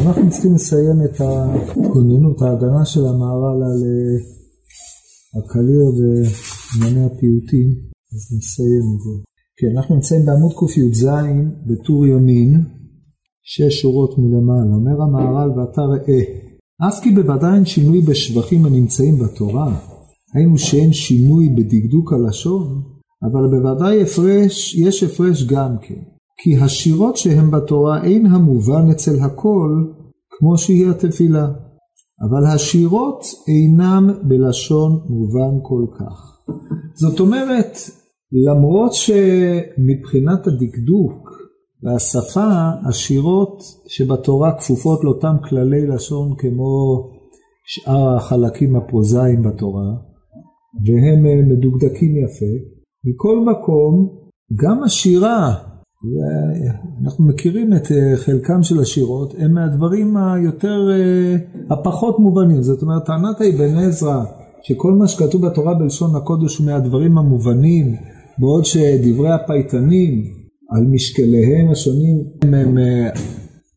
אנחנו צריכים לסיים את הכוננות, ההגנה של המהר"ל על הקליע וענייני הפיוטים, אז נסיים את זה. כן, אנחנו נמצאים בעמוד קי"ז בטור ימין, שש שורות מלמעלה. אומר המהר"ל ואתה ראה, אף כי בוודאי אין שינוי בשבחים הנמצאים בתורה, היינו שאין שינוי בדקדוק הלשון, אבל בוודאי הפרש, יש הפרש גם כן. כי השירות שהם בתורה אין המובן אצל הכל כמו שהיא התפילה. אבל השירות אינם בלשון מובן כל כך. זאת אומרת, למרות שמבחינת הדקדוק והשפה, השירות שבתורה כפופות לאותם כללי לשון כמו שאר החלקים הפרוזאיים בתורה, והם מדוקדקים יפה, מכל מקום, גם השירה ואנחנו מכירים את אה, חלקם של השירות, הם מהדברים היותר, אה, הפחות מובנים. זאת אומרת, טענת האבן עזרא, שכל מה שכתוב בתורה בלשון הקודש הוא מהדברים המובנים, בעוד שדברי הפייטנים על משקליהם השונים הם אה,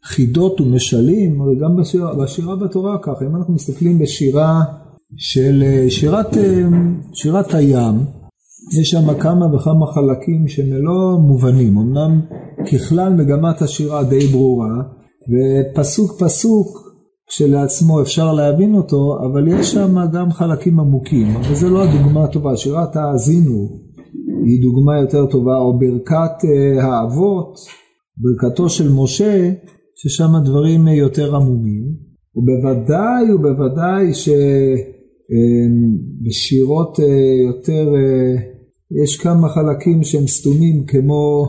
חידות ומשלים, הרי גם בשירה, בשירה בתורה ככה, אם אנחנו מסתכלים בשירה של שירת, שירת הים, יש שם כמה וכמה חלקים שהם לא מובנים, אמנם ככלל מגמת השירה די ברורה, ופסוק פסוק כשלעצמו אפשר להבין אותו, אבל יש שם גם חלקים עמוקים, אבל זה לא הדוגמה הטובה, שירת האזינו היא דוגמה יותר טובה, או ברכת אה, האבות, ברכתו של משה, ששם דברים יותר עמומים, ובוודאי ובוודאי שבשירות אה, יותר יש כמה חלקים שהם סתומים כמו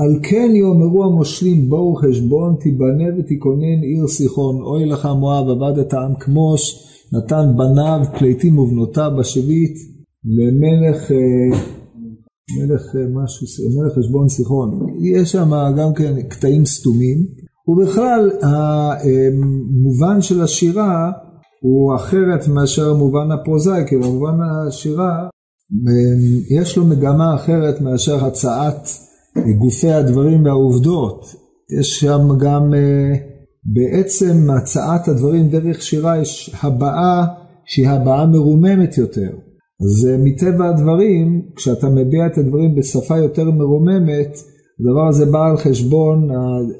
על כן יאמרו המושלים בואו חשבון תיבנה ותיכונן עיר סיחון. אוי לך מואב עבדת עם כמוש נתן בניו פליטים ובנותיו בשביט למלך אה, מלך אה, משהו, מלך חשבון סיחון. יש שם גם כן קטעים סתומים. ובכלל המובן של השירה הוא אחרת מאשר המובן הפרוזאי כי במובן השירה יש לו מגמה אחרת מאשר הצעת גופי הדברים והעובדות. יש שם גם אה, בעצם הצעת הדברים דרך שירה יש הבעה שהיא הבעה מרוממת יותר. אז אה, מטבע הדברים, כשאתה מביע את הדברים בשפה יותר מרוממת, הדבר הזה בא על חשבון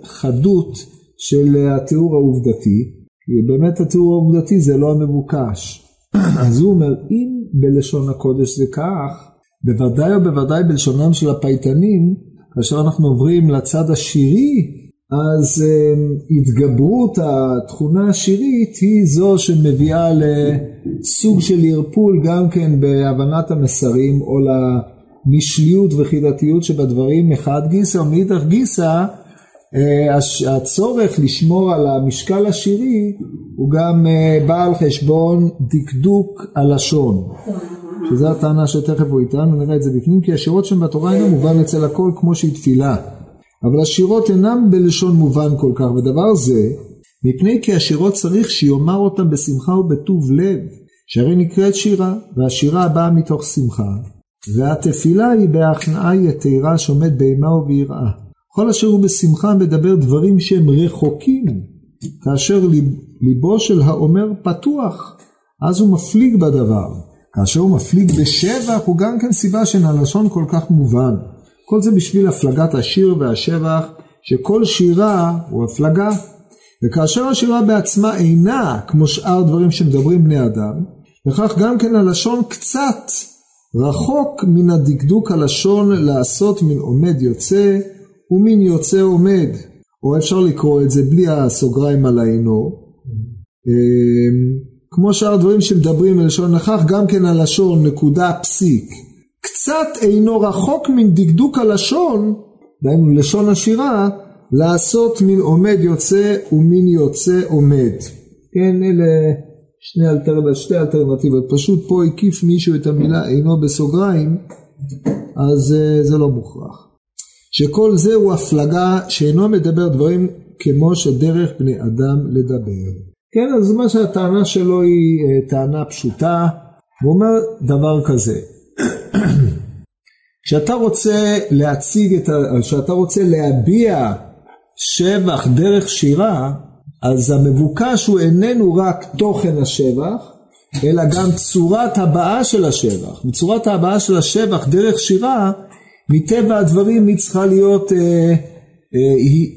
החדות של התיאור העובדתי, כי באמת התיאור העובדתי זה לא המבוקש. אז הוא אומר, אם בלשון הקודש זה כך, בוודאי ובוודאי בלשונם של הפייטנים, כאשר אנחנו עוברים לצד השירי, אז um, התגברות התכונה השירית היא זו שמביאה לסוג של ערפול גם כן בהבנת המסרים או למשליות וחידתיות שבדברים. מחד גיסא ומאידך גיסא הצורך לשמור על המשקל השירי הוא גם אה, בא על חשבון דקדוק הלשון. שזו הטענה שתכף הוא איתנו, נראה את זה בפנים, כי השירות שם בתורה אינו מובן אצל הכל כמו שהיא תפילה. אבל השירות אינם בלשון מובן כל כך, ודבר זה, מפני כי השירות צריך שיאמר אותם בשמחה ובטוב לב, שהרי נקראת שירה, והשירה באה מתוך שמחה, והתפילה היא בהכנעה יתרה שעומד באימה וביראה. כל אשר הוא בשמחה מדבר דברים שהם רחוקים, כאשר ליבו של האומר פתוח, אז הוא מפליג בדבר. כאשר הוא מפליג בשבח הוא גם כן סיבה שאין הלשון כל כך מובן. כל זה בשביל הפלגת השיר והשבח, שכל שירה הוא הפלגה. וכאשר השירה בעצמה אינה כמו שאר דברים שמדברים בני אדם, וכך גם כן הלשון קצת רחוק מן הדקדוק הלשון לעשות מן עומד יוצא ומין יוצא עומד, או אפשר לקרוא את זה בלי הסוגריים על העינו, אמ, כמו שאר הדברים שמדברים בלשון נכח, גם כן הלשון נקודה פסיק. קצת אינו רחוק מן דקדוק הלשון, דהיינו לשון השירה, לעשות מין עומד יוצא ומין יוצא עומד. כן, אלה שני אלטר... שתי אלטרנטיבות. פשוט פה הקיף מישהו את המילה אינו בסוגריים, אז אה, זה לא מוכרח. שכל זה הוא הפלגה שאינו מדבר דברים כמו שדרך בני אדם לדבר. כן, אז מה שהטענה שלו היא אה, טענה פשוטה, הוא אומר דבר כזה, כשאתה רוצה להציג את ה... כשאתה רוצה להביע שבח דרך שירה, אז המבוקש הוא איננו רק תוכן השבח, אלא גם צורת הבעה של השבח. מצורת ההבעה של השבח דרך שירה, מטבע הדברים היא צריכה להיות אה, אה, היא,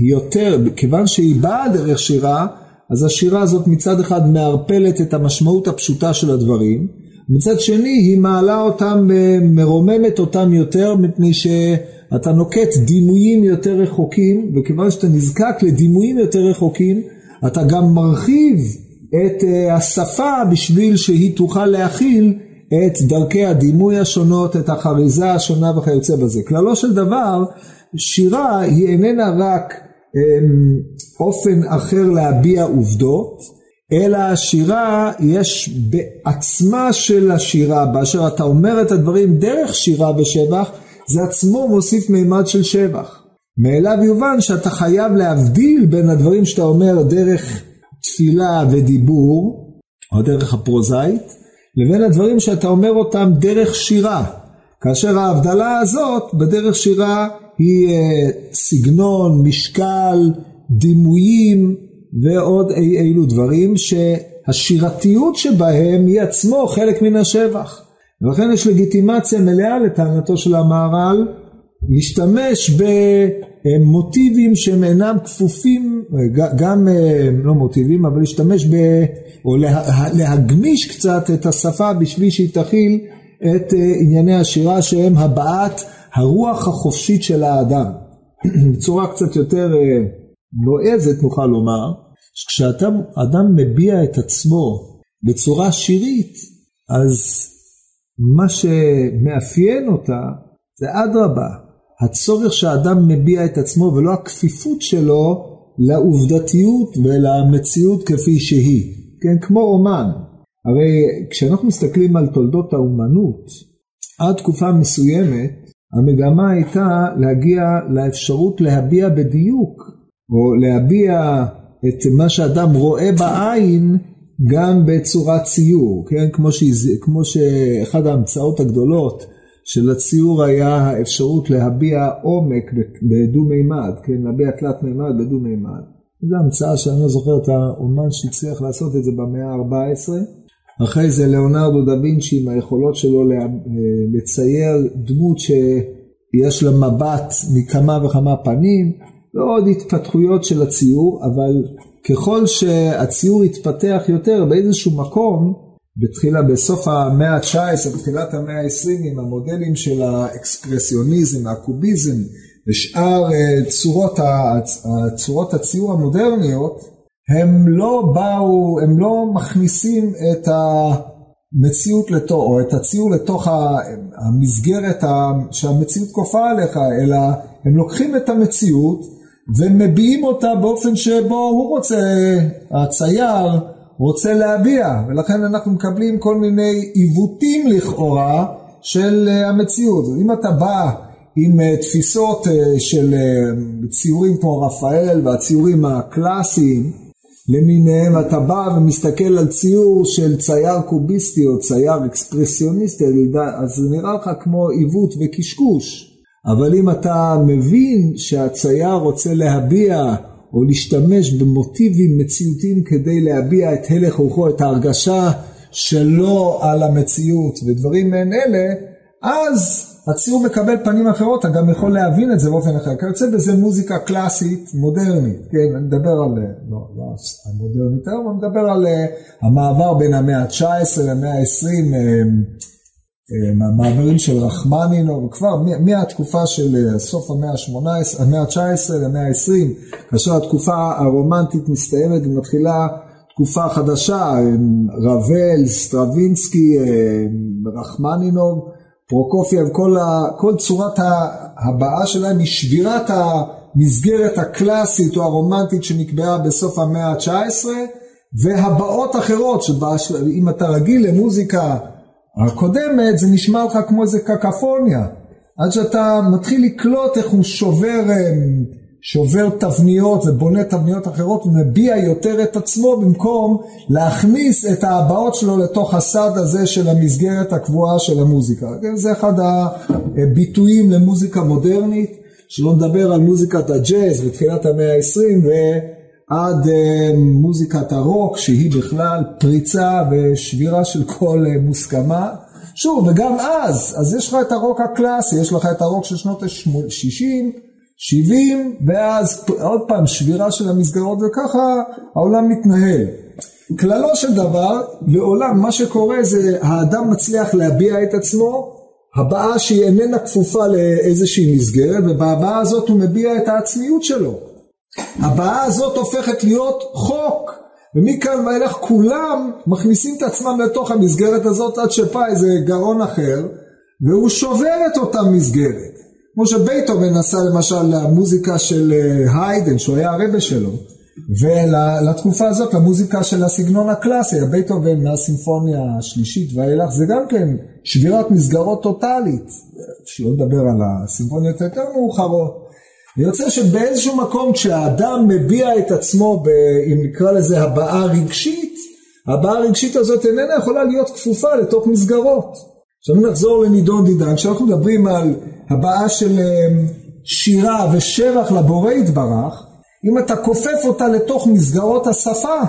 היא יותר, כיוון שהיא באה דרך שירה, אז השירה הזאת מצד אחד מערפלת את המשמעות הפשוטה של הדברים, מצד שני היא מעלה אותם, אה, מרוממת אותם יותר מפני שאתה נוקט דימויים יותר רחוקים וכיוון שאתה נזקק לדימויים יותר רחוקים אתה גם מרחיב את אה, השפה בשביל שהיא תוכל להכיל את דרכי הדימוי השונות, את החריזה השונה וכיוצא בזה. כללו של דבר, שירה היא איננה רק אמ, אופן אחר להביע עובדות, אלא השירה יש בעצמה של השירה, באשר אתה אומר את הדברים דרך שירה ושבח, זה עצמו מוסיף מימד של שבח. מאליו יובן שאתה חייב להבדיל בין הדברים שאתה אומר דרך תפילה ודיבור, או דרך הפרוזאית, לבין הדברים שאתה אומר אותם דרך שירה. כאשר ההבדלה הזאת בדרך שירה היא אה, סגנון, משקל, דימויים ועוד אי אילו דברים שהשירתיות שבהם היא עצמו חלק מן השבח. ולכן יש לגיטימציה מלאה לטענתו של המהר"ל להשתמש במוטיבים שהם אינם כפופים, גם אה, לא מוטיבים, אבל להשתמש ב... או להגמיש קצת את השפה בשביל שהיא תכיל את אה, ענייני השירה שהם הבעת הרוח החופשית של האדם. בצורה קצת יותר נועזת אה, נוכל לומר, שכשאדם מביע את עצמו בצורה שירית, אז מה שמאפיין אותה זה אדרבה, הצורך שהאדם מביע את עצמו ולא הכפיפות שלו לעובדתיות ולמציאות כפי שהיא. כן, כמו אומן. הרי כשאנחנו מסתכלים על תולדות האומנות, עד תקופה מסוימת המגמה הייתה להגיע לאפשרות להביע בדיוק, או להביע את מה שאדם רואה בעין גם בצורת ציור, כן? כמו, שזה, כמו שאחד ההמצאות הגדולות של הציור היה האפשרות להביע עומק בדו מימד, כן? להביע תלת מימד בדו מימד. זו המצאה שאני לא זוכר את האומן שהצליח לעשות את זה במאה ה-14. אחרי זה ליאונרדו דה וינצ'י עם היכולות שלו לצייר דמות שיש לה מבט מכמה וכמה פנים, ועוד התפתחויות של הציור, אבל ככל שהציור התפתח יותר באיזשהו מקום, בתחילה, בסוף המאה ה-19, בתחילת המאה ה-20, עם המודלים של האקספרסיוניזם, הקוביזם ושאר אה, צורות, צורות הציור המודרניות, הם לא באו, הם לא מכניסים את המציאות לתוך, או את הציור לתוך המסגרת שהמציאות כופה עליך, אלא הם לוקחים את המציאות ומביעים אותה באופן שבו הוא רוצה, הצייר רוצה להביע, ולכן אנחנו מקבלים כל מיני עיוותים לכאורה של אה, המציאות. אם אתה בא עם אה, תפיסות אה, של ציורים כמו רפאל והציורים הקלאסיים למיניהם, אתה בא ומסתכל על ציור של צייר קוביסטי או צייר אקספרסיוניסטי, אז זה נראה לך כמו עיוות וקשקוש. אבל אם אתה מבין שהצייר רוצה להביע או להשתמש במוטיבים מציאותיים כדי להביע את הלך רוחו, את ההרגשה שלו על המציאות ודברים מעין אלה, אז הציור מקבל פנים אחרות, אתה גם יכול להבין את זה באופן אחר. כיוצא בזה מוזיקה קלאסית מודרנית, כן, אני מדבר על, לא, לא המודרנית היום, אני מדבר על אה, המעבר בין המאה ה-19 למאה ה-20, המעברים של רחמנינוב, כבר מהתקופה של אה, סוף המאה ה-18, המאה ה-19 למאה ה-20, כאשר התקופה הרומנטית מסתיימת ומתחילה תקופה חדשה, רבל, סטרווינסקי, רחמנינוב, פרוקופייב, כל, ה, כל צורת הבעה שלהם היא שבירת המסגרת הקלאסית או הרומנטית שנקבעה בסוף המאה ה-19 והבעות אחרות, אם אתה רגיל למוזיקה הקודמת זה נשמע לך כמו איזה קקפוניה עד שאתה מתחיל לקלוט איך הוא שובר, שובר תבניות ובונה תבניות אחרות ומביע יותר את עצמו במקום להכניס את ההבעות שלו לתוך הסד הזה של המסגרת הקבועה של המוזיקה. זה אחד הביטויים למוזיקה מודרנית, שלא נדבר על מוזיקת הג'אז בתחילת המאה ה-20 עד uh, מוזיקת הרוק שהיא בכלל פריצה ושבירה של כל uh, מוסכמה. שוב, וגם אז, אז יש לך את הרוק הקלאסי, יש לך את הרוק של שנות ה-60, 70, ואז עוד פעם שבירה של המסגרות וככה העולם מתנהל. כללו של דבר, לעולם מה שקורה זה האדם מצליח להביע את עצמו, הבעה שהיא איננה כפופה לאיזושהי מסגרת, ובהבעה הזאת הוא מביע את העצמיות שלו. הבעה הזאת הופכת להיות חוק, ומכאן ואילך כולם מכניסים את עצמם לתוך המסגרת הזאת עד שפה איזה גרון אחר, והוא שובר את אותה מסגרת. כמו שבייטהובן עשה למשל למוזיקה של אה, היידן, שהוא היה הרבה שלו, ולתקופה הזאת למוזיקה של הסגנון הקלאסי, הבייטהובן מהסימפוניה השלישית ואילך, זה גם כן שבירת מסגרות טוטאלית, שלא לדבר על הסימפוניות היותר מאוחרות. יוצא שבאיזשהו מקום כשהאדם מביע את עצמו, ב, אם נקרא לזה הבעה רגשית, הבעה הרגשית הזאת איננה יכולה להיות כפופה לתוך מסגרות. עכשיו נחזור לנידון דידן, כשאנחנו מדברים על הבעה של אמ, שירה ושבח לבורא יתברך, אם אתה כופף אותה לתוך מסגרות השפה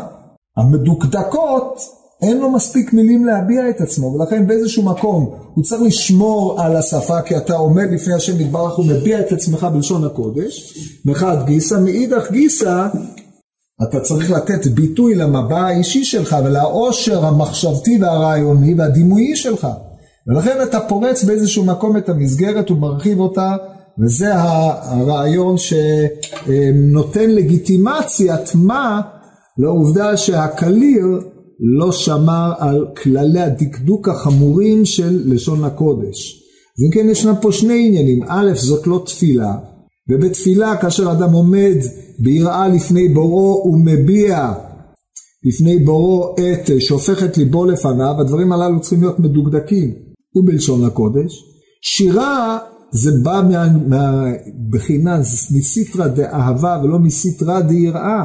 המדוקדקות, אין לו מספיק מילים להביע את עצמו, ולכן באיזשהו מקום הוא צריך לשמור על השפה, כי אתה עומד לפני השם יתברך ומביע את עצמך בלשון הקודש, מחד גיסא, מאידך גיסא, אתה צריך לתת ביטוי למבע האישי שלך ולעושר המחשבתי והרעיוני והדימויי שלך. ולכן אתה פורץ באיזשהו מקום את המסגרת ומרחיב אותה, וזה הרעיון שנותן לגיטימציית מה לעובדה שהקליר לא שמר על כללי הדקדוק החמורים של לשון הקודש. אז אם כן ישנם פה שני עניינים, א' זאת לא תפילה, ובתפילה כאשר אדם עומד ביראה לפני בוראו ומביע לפני בוראו את שהופך ליבו לפניו, הדברים הללו צריכים להיות מדוקדקים. ובלשון הקודש. שירה זה בא מהבחינה מסיטרא דאהבה ולא מסיטרא דיראה.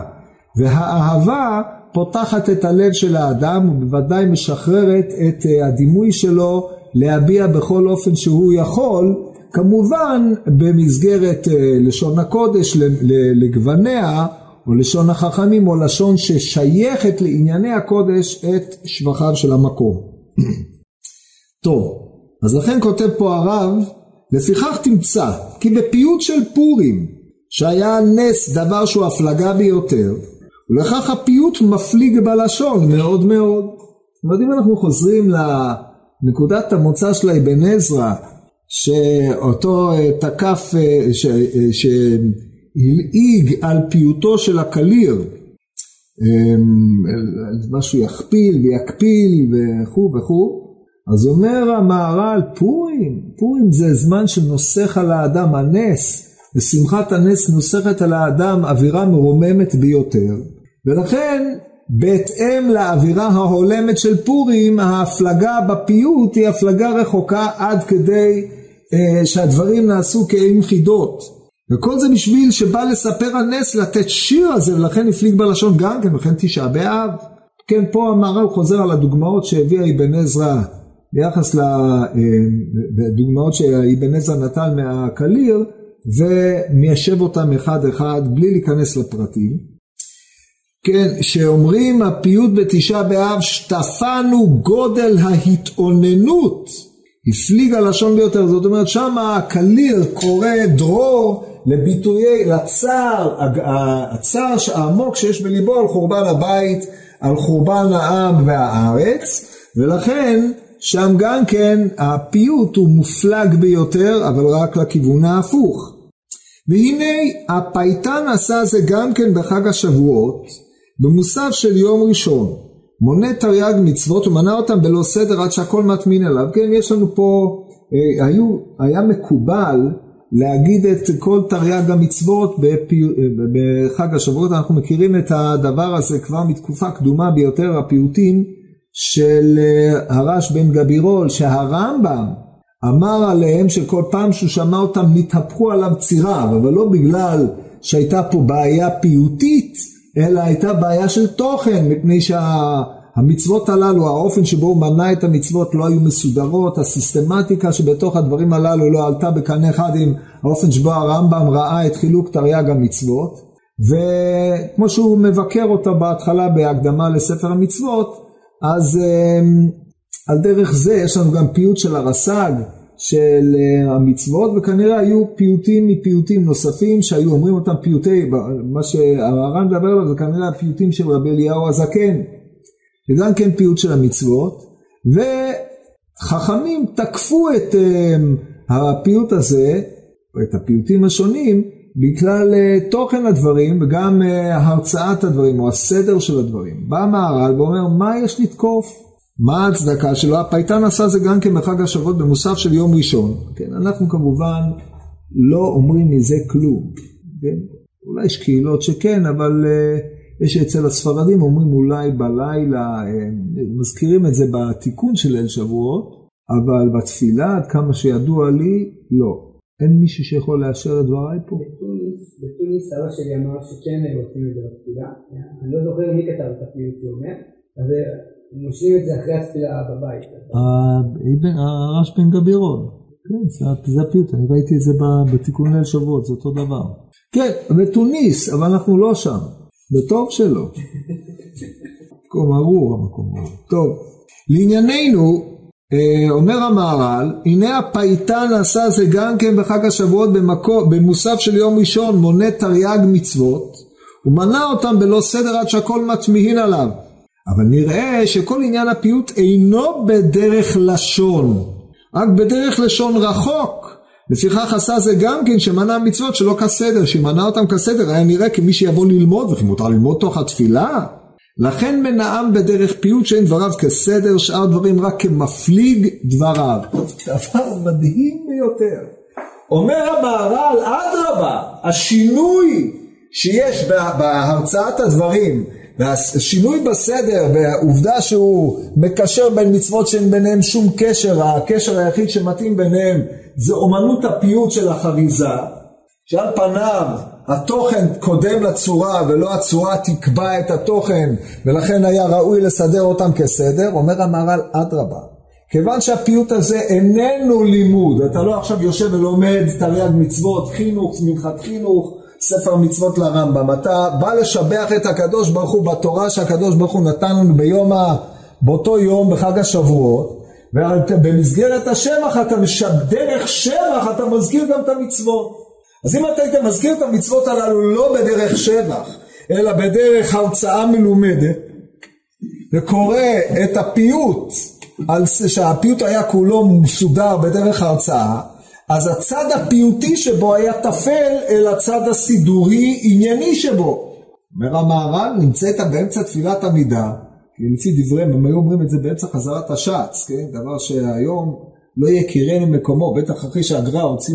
והאהבה פותחת את הלב של האדם ובוודאי משחררת את אה, הדימוי שלו להביע בכל אופן שהוא יכול, כמובן במסגרת אה, לשון הקודש לגווניה או לשון החכמים או לשון ששייכת לענייני הקודש את שבחיו של המקום. טוב, אז לכן כותב פה הרב, לפיכך תמצא כי בפיוט של פורים, שהיה נס דבר שהוא הפלגה ביותר, ולכך הפיוט מפליג בלשון מאוד מאוד. זאת אומרת, אם אנחנו חוזרים לנקודת המוצא של אבן עזרא, שאותו אה, תקף, אה, אה, שהלעיג על פיוטו של הקליר, משהו יכפיל ויקפיל וכו' וכו', אז אומר המהר"ל, פורים, פורים זה זמן שנוסך על האדם הנס, ושמחת הנס נוסכת על האדם אווירה מרוממת ביותר, ולכן בהתאם לאווירה ההולמת של פורים, ההפלגה בפיוט היא הפלגה רחוקה עד כדי אה, שהדברים נעשו כאין חידות. וכל זה בשביל שבא לספר על נס, לתת שיר הזה, ולכן הפליג בלשון גם כן, וכן תשעה באב. כן, פה המהר"ל חוזר על הדוגמאות שהביאה אבן עזרא ביחס לדוגמאות שאבן עזרא נתן מהקליר ומיישב אותם אחד אחד בלי להיכנס לפרטים. כן, שאומרים הפיוט בתשעה באב, שטפנו גודל ההתאוננות, הפליג הלשון ביותר, זאת אומרת שם הקליר קורא דרור לביטויי, לצער, הצער העמוק שיש בליבו על חורבן הבית, על חורבן העם והארץ, ולכן שם גם כן הפיוט הוא מופלג ביותר, אבל רק לכיוון ההפוך. והנה הפייטן עשה זה גם כן בחג השבועות, במוסף של יום ראשון. מונה תרי"ג מצוות ומנה אותם בלא סדר עד שהכל מטמין עליו. כן, יש לנו פה, אה, היו, היה מקובל להגיד את כל תרי"ג המצוות בחג השבועות, אנחנו מכירים את הדבר הזה כבר מתקופה קדומה ביותר, הפיוטים של אה, הרש בן גבירול, שהרמב"ם אמר עליהם שכל פעם שהוא שמע אותם נתהפכו עליו ציריו, אבל לא בגלל שהייתה פה בעיה פיוטית, אלא הייתה בעיה של תוכן, מפני שהמצוות שה... הללו, האופן שבו הוא מנה את המצוות לא היו מסודרות, הסיסטמטיקה שבתוך הדברים הללו לא עלתה בקנה אחד עם האופן שבו הרמב"ם ראה את חילוק תרי"ג המצוות, וכמו שהוא מבקר אותה בהתחלה בהקדמה לספר המצוות, אז אמ, על דרך זה יש לנו גם פיוט של הרס"ג של אה, המצוות, וכנראה היו פיוטים מפיוטים נוספים שהיו אומרים אותם פיוטי, מה שהר"ן מדבר עליו זה כנראה הפיוטים של רבי אליהו הזקן, וגם כן פיוט של המצוות, וחכמים תקפו את אמ, הפיוט הזה, או את הפיוטים השונים, בגלל אה, תוכן הדברים וגם אה, הרצאת הדברים או הסדר של הדברים. בא המהר"ל ואומר, מה יש לתקוף? מה ההצדקה שלו? הפייטן עשה זה גם כן בחג השבועות במוסף של יום ראשון. כן, אנחנו כמובן לא אומרים מזה כלום. כן? אולי יש קהילות שכן, אבל uh, יש אצל הספרדים אומרים אולי בלילה, uh, מזכירים את זה בתיקון של ליל שבועות, אבל בתפילה, עד כמה שידוע לי, לא. אין מישהו שיכול לאשר את דבריי פה? בתוניס סבא שלי אמר שכן עושים את זה בתפילה. אני לא זוכר מי כתב את הפיוט שהוא אומר, אז מושלים את זה אחרי התפילה בבית. הרש בן גבירון. כן, זה הפיוט, אני ראיתי את זה בתיקון ליל שבועות, זה אותו דבר. כן, בתוניס, אבל אנחנו לא שם. וטוב שלא. מקום ארור המקום ארור. טוב, לענייננו, אה, אומר המהר"ל, הנה הפייטן עשה זה גם כן בחג השבועות במקום, במוסף של יום ראשון, מונה תרי"ג מצוות, ומנה אותם בלא סדר עד שהכל מטמיהין עליו. אבל נראה שכל עניין הפיוט אינו בדרך לשון, רק בדרך לשון רחוק. לפיכך עשה זה גם כן שמנה מצוות שלא כסדר, שמנה אותם כסדר היה נראה כמי שיבוא ללמוד, וכי מותר ללמוד תוך התפילה. לכן מנעם בדרך פיוט שאין דבריו כסדר, שאר דברים רק כמפליג דבריו. דבר מדהים ביותר. אומר המהר"ל, אדרבה, השינוי שיש בהרצאת הדברים והשינוי בסדר והעובדה שהוא מקשר בין מצוות שאין ביניהם שום קשר, הקשר היחיד שמתאים ביניהם זה אומנות הפיוט של החריזה, שעל פניו התוכן קודם לצורה ולא הצורה תקבע את התוכן ולכן היה ראוי לסדר אותם כסדר, אומר המהר"ל אדרבה. כיוון שהפיוט הזה איננו לימוד, אתה לא עכשיו יושב ולומד תרי"ג מצוות, חינוך, מנחת חינוך, ספר מצוות לרמב"ם, אתה בא לשבח את הקדוש ברוך הוא בתורה שהקדוש ברוך הוא נתן לנו ביום ה... באותו יום בחג השבועות, ובמסגרת השבח אתה משב... דרך שבח אתה מזכיר גם את המצוות. אז אם אתה היית מזכיר את המצוות הללו לא בדרך שבח, אלא בדרך הרצאה מלומדת, וקורא את הפיוט, שהפיוט היה כולו מסודר בדרך הרצאה, אז הצד הפיוטי שבו היה טפל אל הצד הסידורי ענייני שבו. אומר המהר"ל, נמצאת באמצע תפילת עמידה, כי לפי דבריהם הם היו אומרים את זה באמצע חזרת השץ, כן? דבר שהיום לא יכירנו מקומו, בטח אחרי שהגר"א הוציא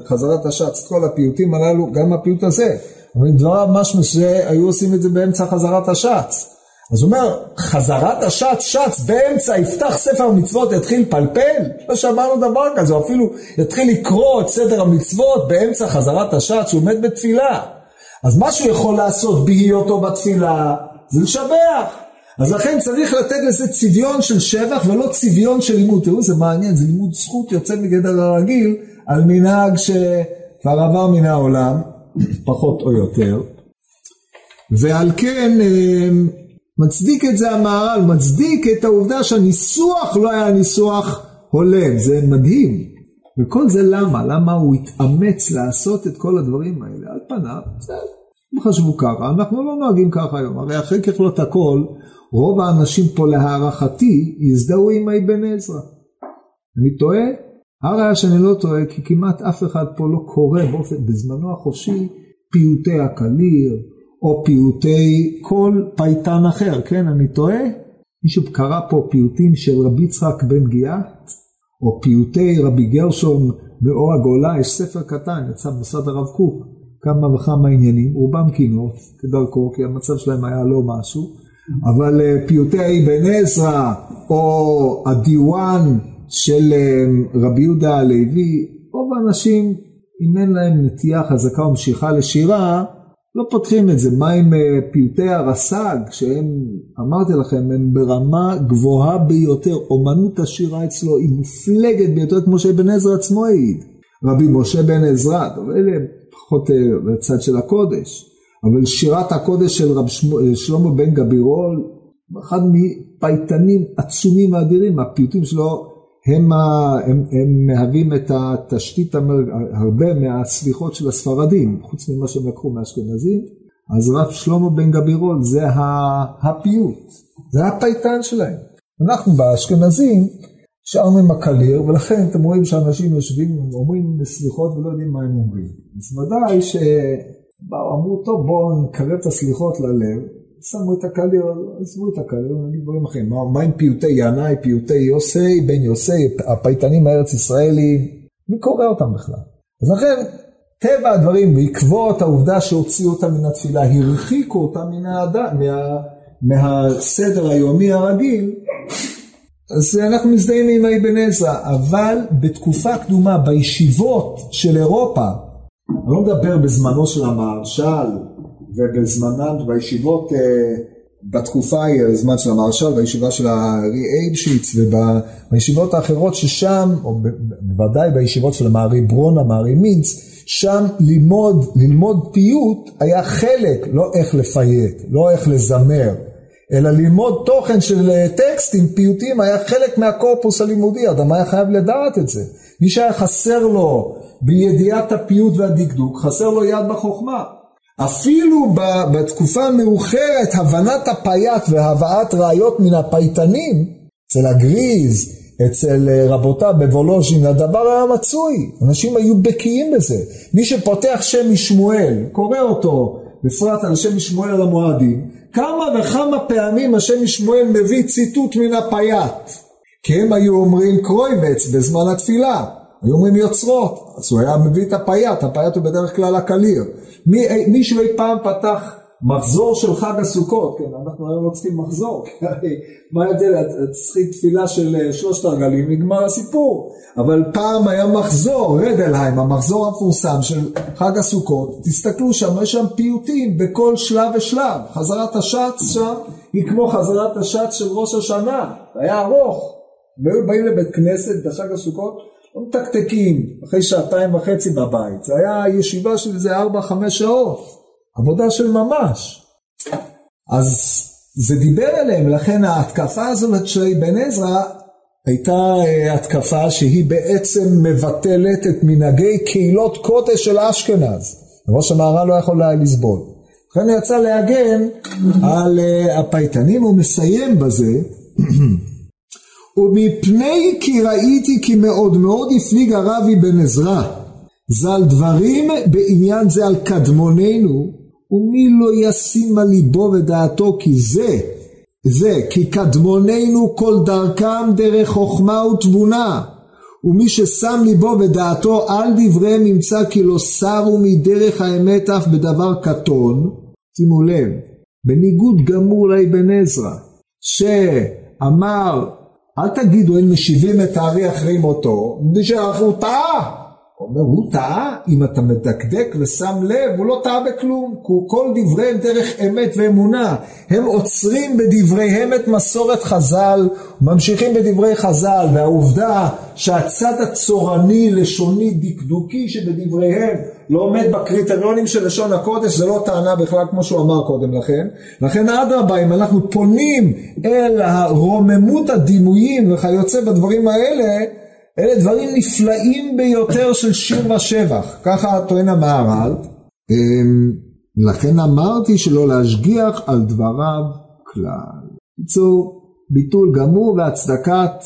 מחזרת השץ את כל הפיוטים הללו, גם הפיוט הזה. אבל דבריו משהו שהיו עושים את זה באמצע חזרת השץ. אז הוא אומר, חזרת השץ שץ באמצע, יפתח ספר המצוות, יתחיל לפלפל? לא שמענו דבר כזה, הוא אפילו יתחיל לקרוא את סדר המצוות באמצע חזרת השץ, שהוא עומד בתפילה. אז מה שהוא יכול לעשות בהיותו בתפילה, זה לשבח. אז לכן צריך לתת לזה צביון של שבח ולא צביון של לימוד. תראו, זה מעניין, זה לימוד זכות יוצא מגדר הרגיל על מנהג שכבר עבר מן העולם, פחות או יותר. ועל כן אה, מצדיק את זה המהר"ל, מצדיק את העובדה שהניסוח לא היה ניסוח הולם, זה מדהים. וכל זה למה? למה הוא התאמץ לעשות את כל הדברים האלה? על פניו, בסדר, הם חשבו ככה, אנחנו לא נוהגים ככה היום, הרי אחרי ככלות הכל, רוב האנשים פה להערכתי הזדהו עם אבן עזרא. אני טועה? הראיה שאני לא טועה, כי כמעט אף אחד פה לא קורא באופן, בזמנו החופשי, פיוטי הקליר, או פיוטי כל פייטן אחר, כן, אני טועה? מישהו קרא פה פיוטים של רבי יצחק בן גיאת, או פיוטי רבי גרשון באור הגולה, יש ספר קטן, יצא במוסד הרב קוק, כמה וכמה עניינים, רובם קינות, כדרכו, כי המצב שלהם היה לא משהו, אבל אה, פיוטי אבן עזרא, או הדיוואן של אה, רבי יהודה הלוי, רוב האנשים, אם אין להם נטייה חזקה ומשיכה לשירה, לא פותחים את זה. מה עם אה, פיוטי הרס"ג, שהם, אמרתי לכם, הם ברמה גבוהה ביותר. אומנות השירה אצלו היא מופלגת ביותר, כמו שאבן עזרא עצמו העיד. רבי משה בן עזרא, אלה פחות בצד של הקודש. אבל שירת הקודש של רב שלמה בן גבירול, אחד מפייטנים עצומים ואדירים, הפיוטים שלו הם, הם, הם מהווים את התשתית, הרבה מהסליחות של הספרדים, חוץ ממה שהם לקחו מהאשכנזים, אז רב שלמה בן גבירול זה הפיוט, זה הפייטן שלהם. אנחנו באשכנזים שרנו עם הקליר, ולכן אתם רואים שאנשים יושבים, אומרים סליחות ולא יודעים מה הם אומרים. אז ודאי שבאו, אמרו, טוב בואו נקרב את הסליחות ללב, שמו את הקליר, עזבו את הקליר, נגיד דברים אחרים. מה, מה עם פיוטי ינאי, פיוטי יוסי, בן יוסי, הפייטנים הארץ ישראלים, מי קורא אותם בכלל? אז לכן, טבע הדברים, בעקבות העובדה שהוציאו אותם מן התפילה, הרחיקו אותם מן האדם, מה, מהסדר היומי הרגיל, אז אנחנו מזדהים עם האבן עזרא, אבל בתקופה קדומה, בישיבות של אירופה, אני לא מדבר בזמנו של המהרש"ל ובזמנם, בישיבות uh, בתקופה ההיא, הזמן של המהרש"ל, בישיבה של הארי אייבשיץ ובישיבות האחרות ששם, או בוודאי בישיבות של המהר"י ברונא, מהר"י מינץ, שם ללמוד, ללמוד פיוט היה חלק, לא איך לפייט, לא איך לזמר. אלא ללמוד תוכן של אה, טקסטים, פיוטים, היה חלק מהקורפוס הלימודי, אדם היה חייב לדעת את זה. מי שהיה חסר לו בידיעת הפיוט והדקדוק, חסר לו יד בחוכמה. אפילו בתקופה המאוחרת, הבנת הפייט והבאת ראיות מן הפייטנים, אצל הגריז, אצל אה, רבותיו בוולוז'ין, הדבר היה מצוי, אנשים היו בקיאים בזה. מי שפותח שם משמואל, קורא אותו, בפרט על שם משמואל המועדים, כמה וכמה פעמים השם משמואל מביא ציטוט מן הפייט. כי הם היו אומרים קרויבץ בזמן התפילה, היו אומרים יוצרות, אז הוא היה מביא את הפייט, הפייט הוא בדרך כלל הקליר. מי, מישהו אי פעם פתח מחזור של חג הסוכות, כן, אנחנו היום לא צריכים מחזור, מה ההבדל, צריכים תפילה של אה, שלושת הרגלים, נגמר הסיפור. אבל פעם היה מחזור, רדלהיים, המחזור המפורסם של חג הסוכות, תסתכלו שם, יש שם פיוטים בכל שלב ושלב. חזרת השץ שם היא כמו חזרת השץ של ראש השנה, היה ארוך. והיו באים לבית כנסת בחג הסוכות, מתקתקים, אחרי שעתיים וחצי בבית. זה היה ישיבה של איזה ארבע, חמש שעות, עבודה של ממש. אז זה דיבר אליהם, לכן ההתקפה הזאת של אבן עזרא הייתה אה, התקפה שהיא בעצם מבטלת את מנהגי קהילות קודש של אשכנז. ראש המהר"ל לא יכול היה לסבול. לכן הוא יצא להגן על אה, הפייטנים, הוא מסיים בזה. ומפני כי ראיתי כי מאוד מאוד הפליג הרבי בן עזרא. ז"ל דברים בעניין זה על קדמוננו ומי לא ישים על ליבו ודעתו כי זה זה כי קדמוננו כל דרכם דרך חוכמה ותבונה. ומי ששם ליבו ודעתו על דבריהם ימצא כי לא סרו מדרך האמת אף בדבר קטון. שימו לב בניגוד גמור לאבן עזרא שאמר אל תגידו הם משיבים את הארי אחרי מותו, מפני שהוא טעה. הוא אומר, הוא טעה, אם אתה מדקדק ושם לב, הוא לא טעה בכלום, כל דבריהם דרך אמת ואמונה, הם עוצרים בדבריהם את מסורת חז"ל, ממשיכים בדברי חז"ל, והעובדה שהצד הצורני, לשוני, דקדוקי שבדבריהם לא עומד בקריטריונים של לשון הקודש, זה לא טענה בכלל כמו שהוא אמר קודם לכן. לכן אדרבה, אם אנחנו פונים אל הרוממות הדימויים וכיוצא בדברים האלה, אלה דברים נפלאים ביותר של שיר ושבח, ככה טוען המהר"ל. אמ, לכן אמרתי שלא להשגיח על דבריו כלל. בקיצור, ביטול גמור והצדקת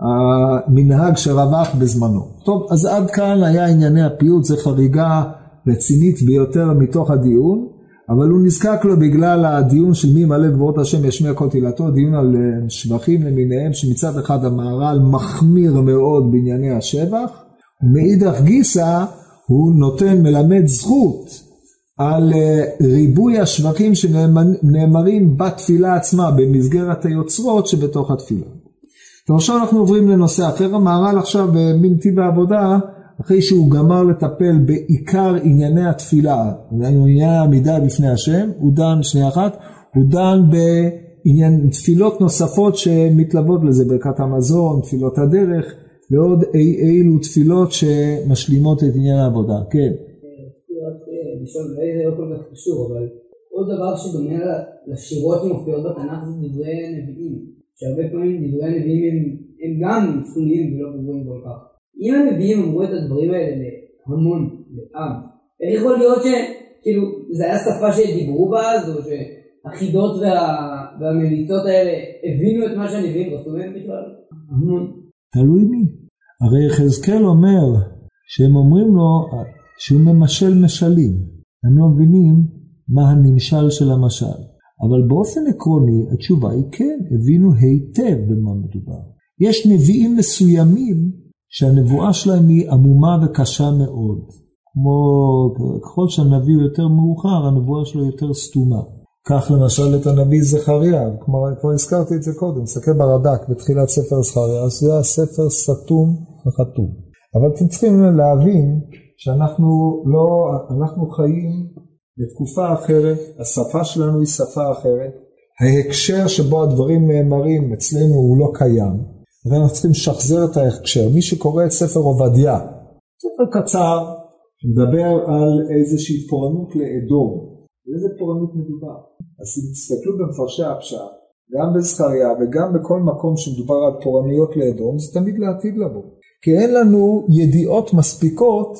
המנהג שרווח בזמנו. טוב, אז עד כאן היה ענייני הפיוט, זו חריגה רצינית ביותר מתוך הדיון. אבל הוא נזקק לו בגלל הדיון של מי מלא גבורות השם ישמיע כל תהילתו, דיון על אה, שבחים למיניהם, שמצד אחד המהר"ל מחמיר מאוד בענייני השבח, ומאידך גיסא הוא נותן, מלמד זכות על אה, ריבוי השבחים שנאמרים בתפילה עצמה, במסגרת היוצרות שבתוך התפילה. טוב, עכשיו אנחנו עוברים לנושא אחר, המהר"ל עכשיו בנתיב אה, העבודה אחרי שהוא גמר לטפל בעיקר ענייני התפילה, ענייני העמידה בפני השם, הוא דן, שנייה אחת, הוא דן בעניין תפילות נוספות שמתלוות לזה, ברכת המזון, תפילות הדרך, ועוד אי אילו תפילות שמשלימות את עניין העבודה. כן. לשאול, זה לא כל כך קשור, אבל עוד דבר שדומה לשירות שמופיעות בתנ"ך זה דברי נביאים, שהרבה פעמים דברי הנביאים הם, הם גם סתומים ולא ברורים כל כך. אם הנביאים אמרו את הדברים האלה להמון, לעם, איך יכול להיות שכאילו זה היה שפה שדיברו בה אז, או שהחידות וה, והמליצות האלה הבינו את מה שהנביאים רצו מהם בכלל? המון. תלוי מי. הרי יחזקאל אומר שהם אומרים לו שהוא ממשל משלים. הם לא מבינים מה הנמשל של המשל. אבל באופן עקרוני התשובה היא כן, הבינו היטב במה מדובר. יש נביאים מסוימים שהנבואה שלהם היא עמומה וקשה מאוד. כמו ככל שהנביא הוא יותר מאוחר, הנבואה שלו יותר סתומה. קח למשל את הנביא זכריה, כבר, כבר הזכרתי את זה קודם, תסתכל ברד"ק בתחילת ספר זכריה, אז זה הספר סתום וחתום. אבל אתם צריכים להבין שאנחנו לא, אנחנו חיים בתקופה אחרת, השפה שלנו היא שפה אחרת, ההקשר שבו הדברים נאמרים אצלנו הוא לא קיים, ואנחנו צריכים לשחזר את ההקשר. מי שקורא את ספר עובדיה, ספר קצר, שמדבר על איזושהי פורענות לאדום, על איזה פורענות מדובר. אז תסתכלו במפרשי הפשט, גם בזכריה וגם בכל מקום שמדובר על פורענויות לאדום, זה תמיד לעתיד לבוא. כי אין לנו ידיעות מספיקות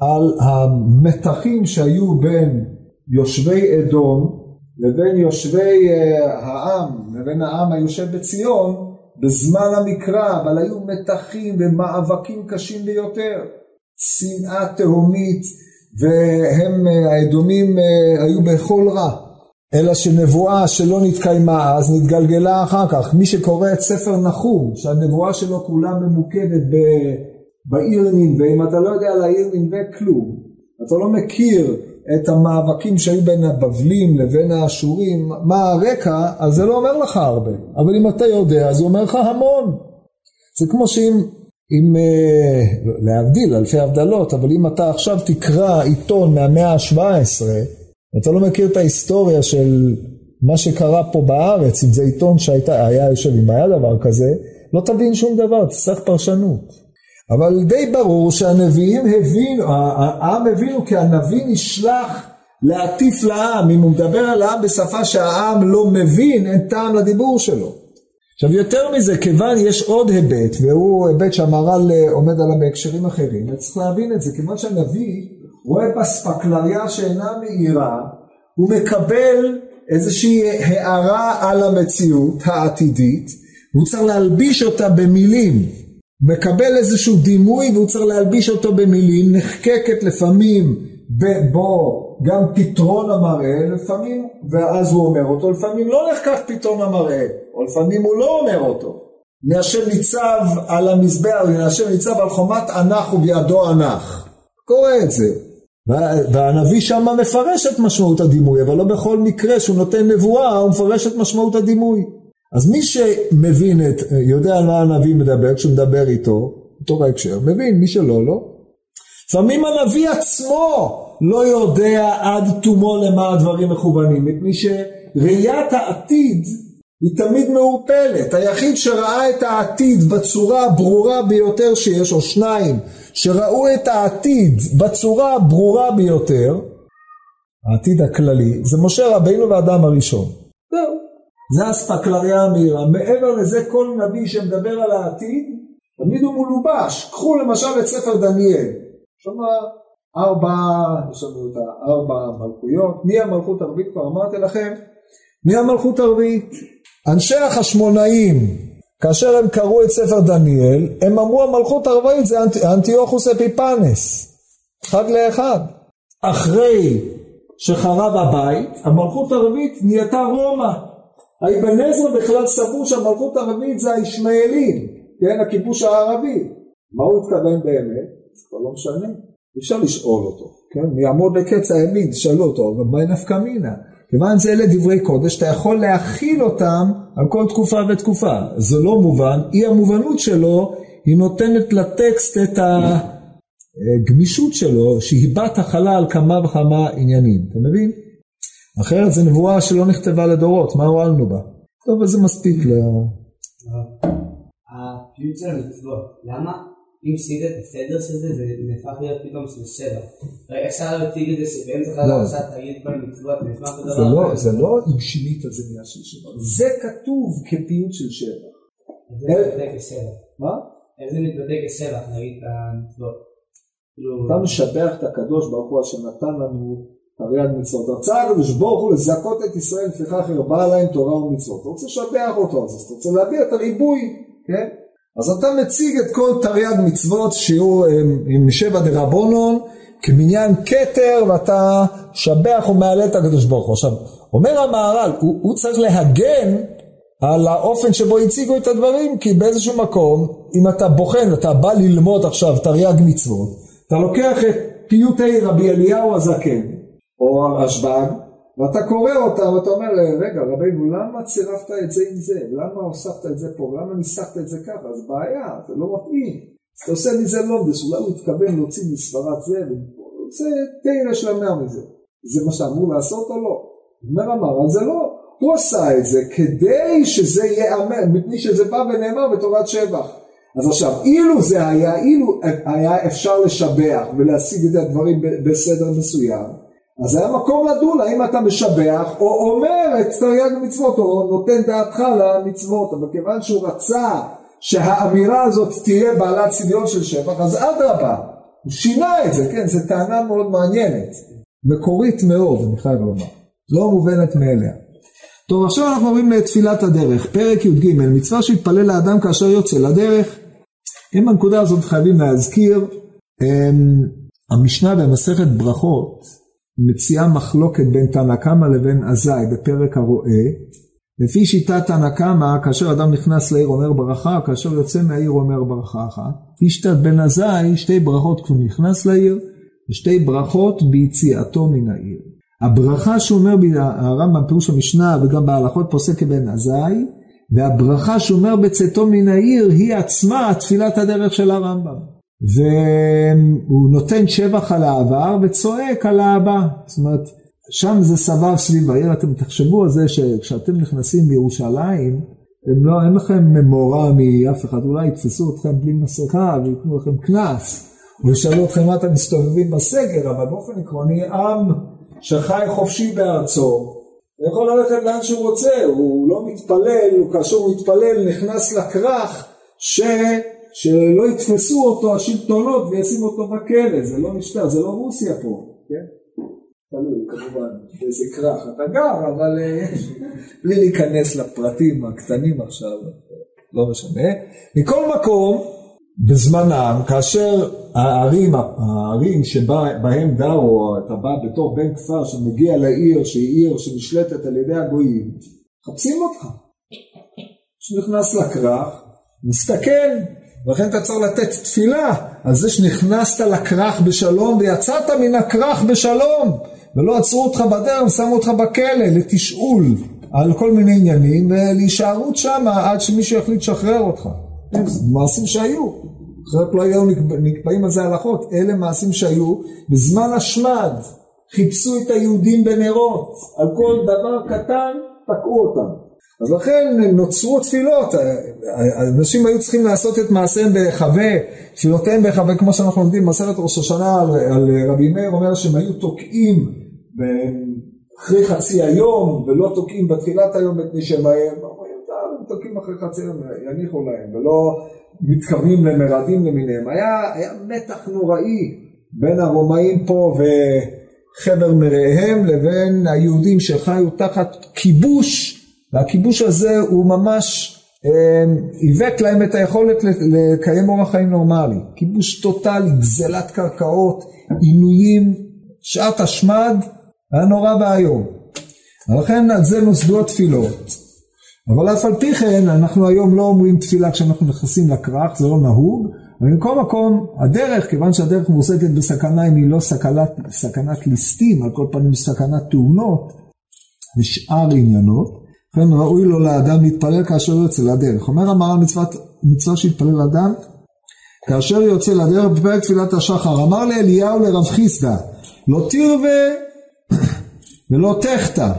על המתחים שהיו בין יושבי אדום לבין יושבי uh, העם, לבין העם היושב בציון, בזמן המקרא, אבל היו מתחים ומאבקים קשים ביותר. שנאה תהומית, והם, uh, האדומים, uh, היו בכל רע. אלא שנבואה שלא נתקיימה אז נתגלגלה אחר כך. מי שקורא את ספר נחום, שהנבואה שלו כולה ממוקדת בעיר נינווה, אם אתה לא יודע על העיר נינווה כלום, אתה לא מכיר את המאבקים שהיו בין הבבלים לבין האשורים, מה הרקע, אז זה לא אומר לך הרבה. אבל אם אתה יודע, הוא אומר לך המון. זה כמו שאם, אם, אה, להבדיל, אלפי הבדלות, אבל אם אתה עכשיו תקרא עיתון מהמאה ה-17, אתה לא מכיר את ההיסטוריה של מה שקרה פה בארץ, אם זה עיתון שהיה יושב, אם היה דבר כזה, לא תבין שום דבר, תצטרך פרשנות. אבל די ברור שהנביאים הבינו, העם הבינו כי הנביא נשלח להטיף לעם, אם הוא מדבר על העם בשפה שהעם לא מבין, אין טעם לדיבור שלו. עכשיו יותר מזה, כיוון יש עוד היבט, והוא היבט שהמהר"ל עומד עליו בהקשרים אחרים, וצריך להבין את זה, כיוון שהנביא רואה באספקלריה שאינה מאירה, הוא מקבל איזושהי הערה על המציאות העתידית, והוא צריך להלביש אותה במילים. מקבל איזשהו דימוי והוא צריך להלביש אותו במילים, נחקקת לפעמים בו גם פתרון המראה, לפעמים, ואז הוא אומר אותו, לפעמים לא נחקק פתרון המראה, או לפעמים הוא לא אומר אותו. נאשר ניצב על המזבח, נאשר ניצב על חומת ענך ובידו ענך. קורא את זה. והנביא שמה מפרש את משמעות הדימוי, אבל לא בכל מקרה שהוא נותן נבואה, הוא מפרש את משמעות הדימוי. אז מי שמבין את, יודע על מה הנביא מדבר, כשהוא מדבר איתו, אותו בהקשר, מבין, מי שלא, לא. לפעמים הנביא עצמו לא יודע עד תומו למה הדברים מכוונים, מפני שראיית העתיד היא תמיד מעורפלת. היחיד שראה את העתיד בצורה הברורה ביותר שיש, או שניים, שראו את העתיד בצורה הברורה ביותר, העתיד הכללי, זה משה רבינו ואדם הראשון. זהו. זה אספקלריה המהירה. מעבר לזה כל נביא שמדבר על העתיד, תמיד הוא מלובש. קחו למשל את ספר דניאל. לנו ארבע, יש לנו את הארבע מלכויות. מי המלכות הרביעית? כבר אמרתי לכם. מי המלכות הרביעית? אנשי החשמונאים, כאשר הם קראו את ספר דניאל, הם אמרו המלכות הרביעית זה אנט, אנטיוכוס אפיפנס. אחד לאחד. אחרי שחרב הבית, המלכות הרביעית נהייתה רומא. האבן עזרא בכלל סבור שהמלכות הערבית זה הישמעאלים, כן, הכיבוש הערבי. מה הוא התכוון באמת? זה כבר לא משנה. אפשר לשאול אותו, כן? מי יעמוד לקץ הימין, תשאלו אותו, אבל מה נפקא מינה? כיוון זה אלה דברי קודש, אתה יכול להכיל אותם על כל תקופה ותקופה. זה לא מובן, אי המובנות שלו, היא נותנת לטקסט את הגמישות שלו, שהיא בת החלה על כמה וכמה עניינים. אתה מבין? אחרת זו נבואה שלא נכתבה לדורות, מה הועלנו בה? טוב, אז זה מספיק ל... הפיוט של המצוות, למה אם עשית את הסדר של זה, זה נהפך להיות פתאום של שבע. רגע, אפשר להציג את זה שבאמצע. עכשיו תגיד כל מצוות, זה נשמע אותו זה דבר. לא, זה לא אם שינית זה נהיה של שבע, זה כתוב כפיוט של שבע. זה מתבטא כשבע. מה? איך זה מתבטא כשבע, נגיד את המצוות. כאילו, אתה משבח את הקדוש ברוך הוא אשר נתן לנו תרי"ג מצוות. רצה הקדוש ברוך הוא לזכות את ישראל לפיכך הרבה להם תורה ומצוות. אתה רוצה לשבח אותו, אז אתה רוצה להביע את הריבוי, כן? אז אתה מציג את כל תרי"ג מצוות עם, עם שבע דרבונון כמניין כתר ואתה שבח ומעלה את הקדוש ברוך הוא. עכשיו, אומר המהר"ל, הוא, הוא צריך להגן על האופן שבו הציגו את הדברים, כי באיזשהו מקום, אם אתה בוחן, אתה בא ללמוד עכשיו תרי"ג מצוות, אתה לוקח את פיוטי רבי אליהו הזקן, או הרשב"ג, ואתה קורא אותם, ואתה אומר, רגע, רבינו, למה צירפת את זה עם זה? למה הוספת את זה פה? למה ניסחת את זה ככה? אז בעיה, זה לא מתאים. אז אתה עושה מזה לומדס, אולי הוא התכוון להוציא מסברת זה, זה תרא שלמה מזה. זה מה שאמור לעשות או לא? אומר המהר"ל, זה לא. הוא עשה את זה כדי שזה ייאמן, מפני שזה בא ונאמר בתורת שבח. אז עכשיו, אילו זה היה, אילו היה אפשר לשבח ולהשיג את הדברים בסדר מסוים, אז היה מקום לדון האם אתה משבח או אומר את תרי"ג מצוות או נותן דעתך למצוות, אבל כיוון שהוא רצה שהאמירה הזאת תהיה בעלת צביון של שבח, אז אדרבה, הוא שינה את זה, כן, זו טענה מאוד מעניינת, מקורית מאוד, אני חייב לומר, לא מובנת מאליה. טוב, עכשיו אנחנו עוברים לתפילת הדרך, פרק י"ג, מצווה שהתפלל לאדם כאשר יוצא לדרך. אם הנקודה הזאת חייבים להזכיר, אמ, המשנה במסכת ברכות מציעה מחלוקת בין תנא קמא לבין עזאי בפרק הרואה. לפי שיטת תנא קמא, כאשר אדם נכנס לעיר אומר ברכה, כאשר יוצא מהעיר אומר ברכה אחת. לפי שיטת בן עזאי, שתי ברכות כשהוא נכנס לעיר, ושתי ברכות ביציאתו מן העיר. הברכה שאומר הרמב"ם פירוש המשנה וגם בהלכות פוסק כבן עזאי, והברכה שאומר בצאתו מן העיר היא עצמה תפילת הדרך של הרמב"ם. והוא נותן שבח על העבר וצועק על הבא. זאת אומרת, שם זה סבב סביב העיר, אתם תחשבו על זה שכשאתם נכנסים לירושלים, הם לא, אין לכם מורא מאף אחד, אולי יתפסו אתכם בלי מסכה וייתנו לכם קנס, או ישאלו אתכם מה אתם מסתובבים בסגר, אבל באופן עקרוני עם שחי חופשי בארצו, יכול ללכת לאן שהוא רוצה, הוא לא מתפלל, כאשר הוא מתפלל נכנס לכרך ש... שלא יתפסו אותו השלטונות וישימו אותו בכלא, זה לא משטר, זה לא רוסיה פה, כן? תלוי כמובן באיזה כרך אתה גר, אבל יש, בלי להיכנס לפרטים הקטנים עכשיו, לא משנה. מכל מקום, בזמנם, כאשר הערים, הערים שבהם גרו, אתה בא בתור בן כפר שמגיע לעיר שהיא עיר שנשלטת על ידי הגויים, מחפשים אותך. כשנכנס לכרך, מסתכל, ולכן אתה צריך לתת תפילה על זה שנכנסת לכרך בשלום ויצאת מן הכרך בשלום, ולא עצרו אותך בדרך ושמו אותך בכלא לתשאול על כל מיני עניינים ולהישארות שם עד שמישהו יחליט לשחרר אותך. זה מעשים שהיו. אחרת לא היו נקבעים על זה הלכות, אלה מעשים שהיו בזמן השמד, חיפשו את היהודים בנרות, על כל דבר קטן תקעו אותם. אז לכן נוצרו תפילות, אנשים היו צריכים לעשות את מעשיהם בהיחווה, תפילותיהם בהיחווה, כמו שאנחנו לומדים במסכת ראש השנה על, על רבי מאיר אומר שהם היו תוקעים אחרי חצי היום ולא תוקעים בתחילת היום את נשמעיהם, הם תוקעים אחרי חצי היום, יניחו להם, ולא מתכוונים למרדים למיניהם. היה, היה מתח נוראי בין הרומאים פה וחבר מרעיהם לבין היהודים שחיו תחת כיבוש, והכיבוש הזה הוא ממש עיוות להם את היכולת לקיים אורח חיים נורמלי. כיבוש טוטאלי, גזלת קרקעות, עינויים, שעת השמד, היה נורא ואיום. ולכן על זה נוסדו התפילות. אבל אף על פי כן, אנחנו היום לא אומרים תפילה כשאנחנו נכנסים לכרך, זה לא נהוג, אבל מכל מקום, הדרך, כיוון שהדרך מועסקת בסכנה, אם היא לא סכנת, סכנת ליסטים, על כל פנים סכנת תאונות, ושאר עניינות, לכן ראוי לו לאדם להתפלל כאשר יוצא לדרך. אומר המר"ל מצוות, מצווה שהתפלל אדם, כאשר יוצא לדרך בפרק תפילת השחר, אמר לאליהו לרב חיסדא, לא תרווה ולא תחתא.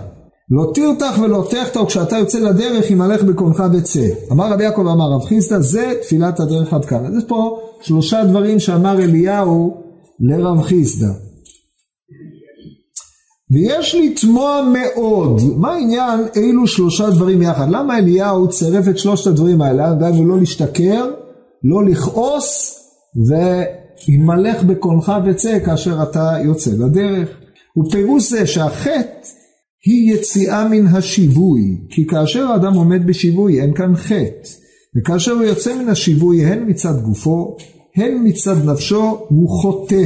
לא תרתח ולא תחתא, וכשאתה יוצא לדרך, ימלך בקונך וצא. אמר רבי יעקב אמר רב חיסדא, זה תפילת הדרך עד כאן. אז יש פה שלושה דברים שאמר אליהו לרב חיסדא. ויש לתמוה מאוד, מה העניין אילו שלושה דברים יחד? למה אליהו צירף את שלושת הדברים האלה? דהיינו לא להשתכר, לא לכעוס, וימלך בקונך וצא כאשר אתה יוצא לדרך. ופירוש זה שהחטא היא יציאה מן השיווי, כי כאשר האדם עומד בשיווי אין כאן חטא, וכאשר הוא יוצא מן השיווי הן מצד גופו, הן מצד נפשו, הוא חוטא.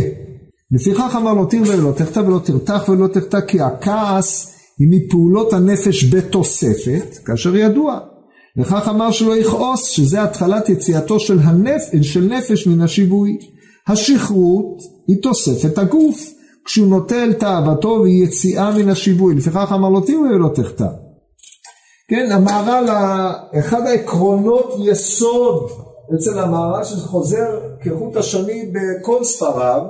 לפיכך אמר לא תיר ולא תחטא ולא תרתח ולא תחטא כי הכעס היא מפעולות הנפש בתוספת, כאשר ידוע. לכך אמר שלא יכעוס, שזה התחלת יציאתו של, הנפ... של נפש מן השיווי. השכרות היא תוספת הגוף, כשהוא נוטה אל תאוותו והיא יציאה מן השיווי. לפיכך אמר לא תיר ולא תחטא. כן, המהר"ל, אחד העקרונות יסוד אצל המהר"ל שחוזר כחוט השני בכל ספריו,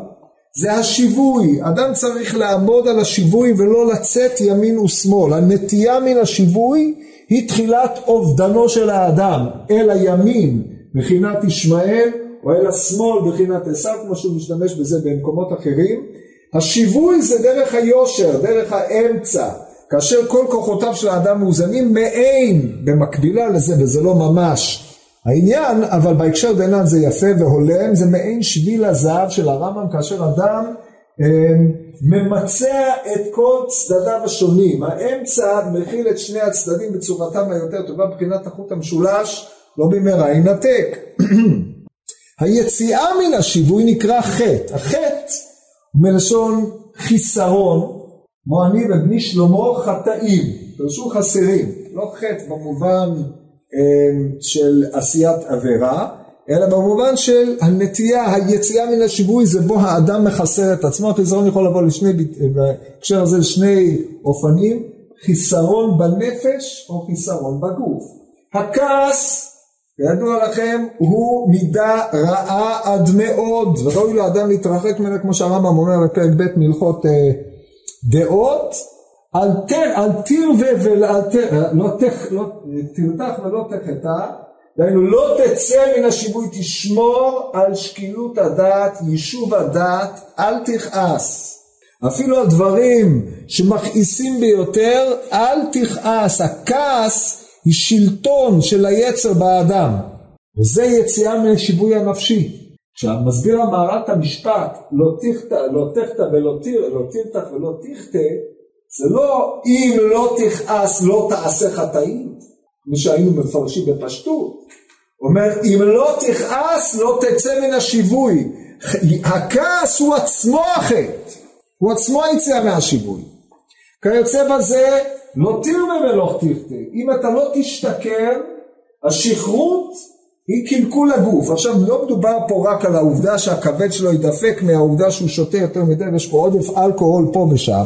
זה השיווי. אדם צריך לעמוד על השיווי ולא לצאת ימין ושמאל. הנטייה מן השיווי היא תחילת אובדנו של האדם אל הימין בחינת ישמעאל או אל השמאל בחינת עשיו כמו שהוא משתמש בזה במקומות אחרים. השיווי זה דרך היושר, דרך האמצע. כאשר כל כוחותיו של האדם מאוזנים מעין במקבילה לזה וזה לא ממש העניין, אבל בהקשר דנן זה יפה והולם, זה מעין שביל הזהב של הרמב"ם, כאשר אדם אה, ממצע את כל צדדיו השונים. האמצע מכיל את שני הצדדים בצורתם היותר טובה מבחינת החוט המשולש, לא במהרה יינתק. היציאה מן השיווי נקרא חטא. החטא מלשון חיסרון, כמו אני ובני שלמה חטאים, פרשו חסרים, לא חטא במובן של עשיית עבירה, אלא במובן של הנטייה, היציאה מן השיווי זה בו האדם מחסר את עצמו, החיסרון יכול לבוא לשני, בהקשר הזה לשני אופנים, חיסרון בנפש או חיסרון בגוף. הכעס, כידוע לכם, הוא מידה רעה עד מאוד, וראוי לאדם להתרחק ממנה כמו שהרמב"ם אומר בפרק ב' מהלכות אה, דעות, אל תרווה ואל לא תרתח ולא תחטא, דהיינו לא תצא מן השיווי, תשמור על שקילות הדעת, יישוב הדעת, אל תכעס. אפילו על דברים שמכעיסים ביותר, אל תכעס. הכעס היא שלטון של היצר באדם, וזה יציאה מן השיווי הנפשי. כשמסביר המהר"ל את המשפט, לא תחטא, לא ולא תרתח ולא תחטא, זה לא אם לא תכעס לא תעשה חטאים, כמו שהיינו מפרשים בפשטות. אומר אם לא תכעס לא תצא מן השיווי. הכעס הוא עצמו החטא, הוא עצמו היציאה מהשיווי. כיוצא בזה לא תרבה ולא תכתה. אם אתה לא תשתכר, השכרות היא קלקול הגוף. עכשיו לא מדובר פה רק על העובדה שהכבד שלו ידפק מהעובדה שהוא שותה יותר מדי ויש פה עודף אלכוהול פה ושם.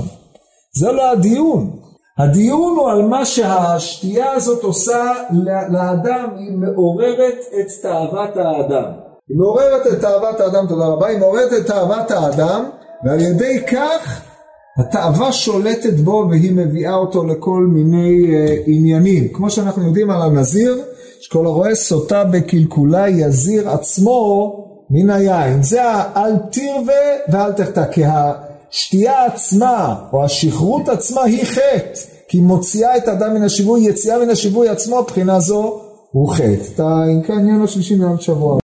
זה לא הדיון. הדיון הוא על מה שהשתייה הזאת עושה לאדם, היא מעוררת את תאוות האדם. היא מעוררת את תאוות האדם, תודה רבה, היא מעוררת את תאוות האדם, ועל ידי כך התאווה שולטת בו והיא מביאה אותו לכל מיני uh, עניינים. כמו שאנחנו יודעים על הנזיר, שכל הרואה סוטה בקלקולה יזיר עצמו מן היין. זה האל תרווה ואל תחטא, כי השתייה עצמה, או השכרות עצמה, היא חטא, כי מוציאה את האדם מן השיווי, יציאה מן השיווי עצמו, מבחינה זו הוא חטא. כן, העניין השלישי מעל שבוע.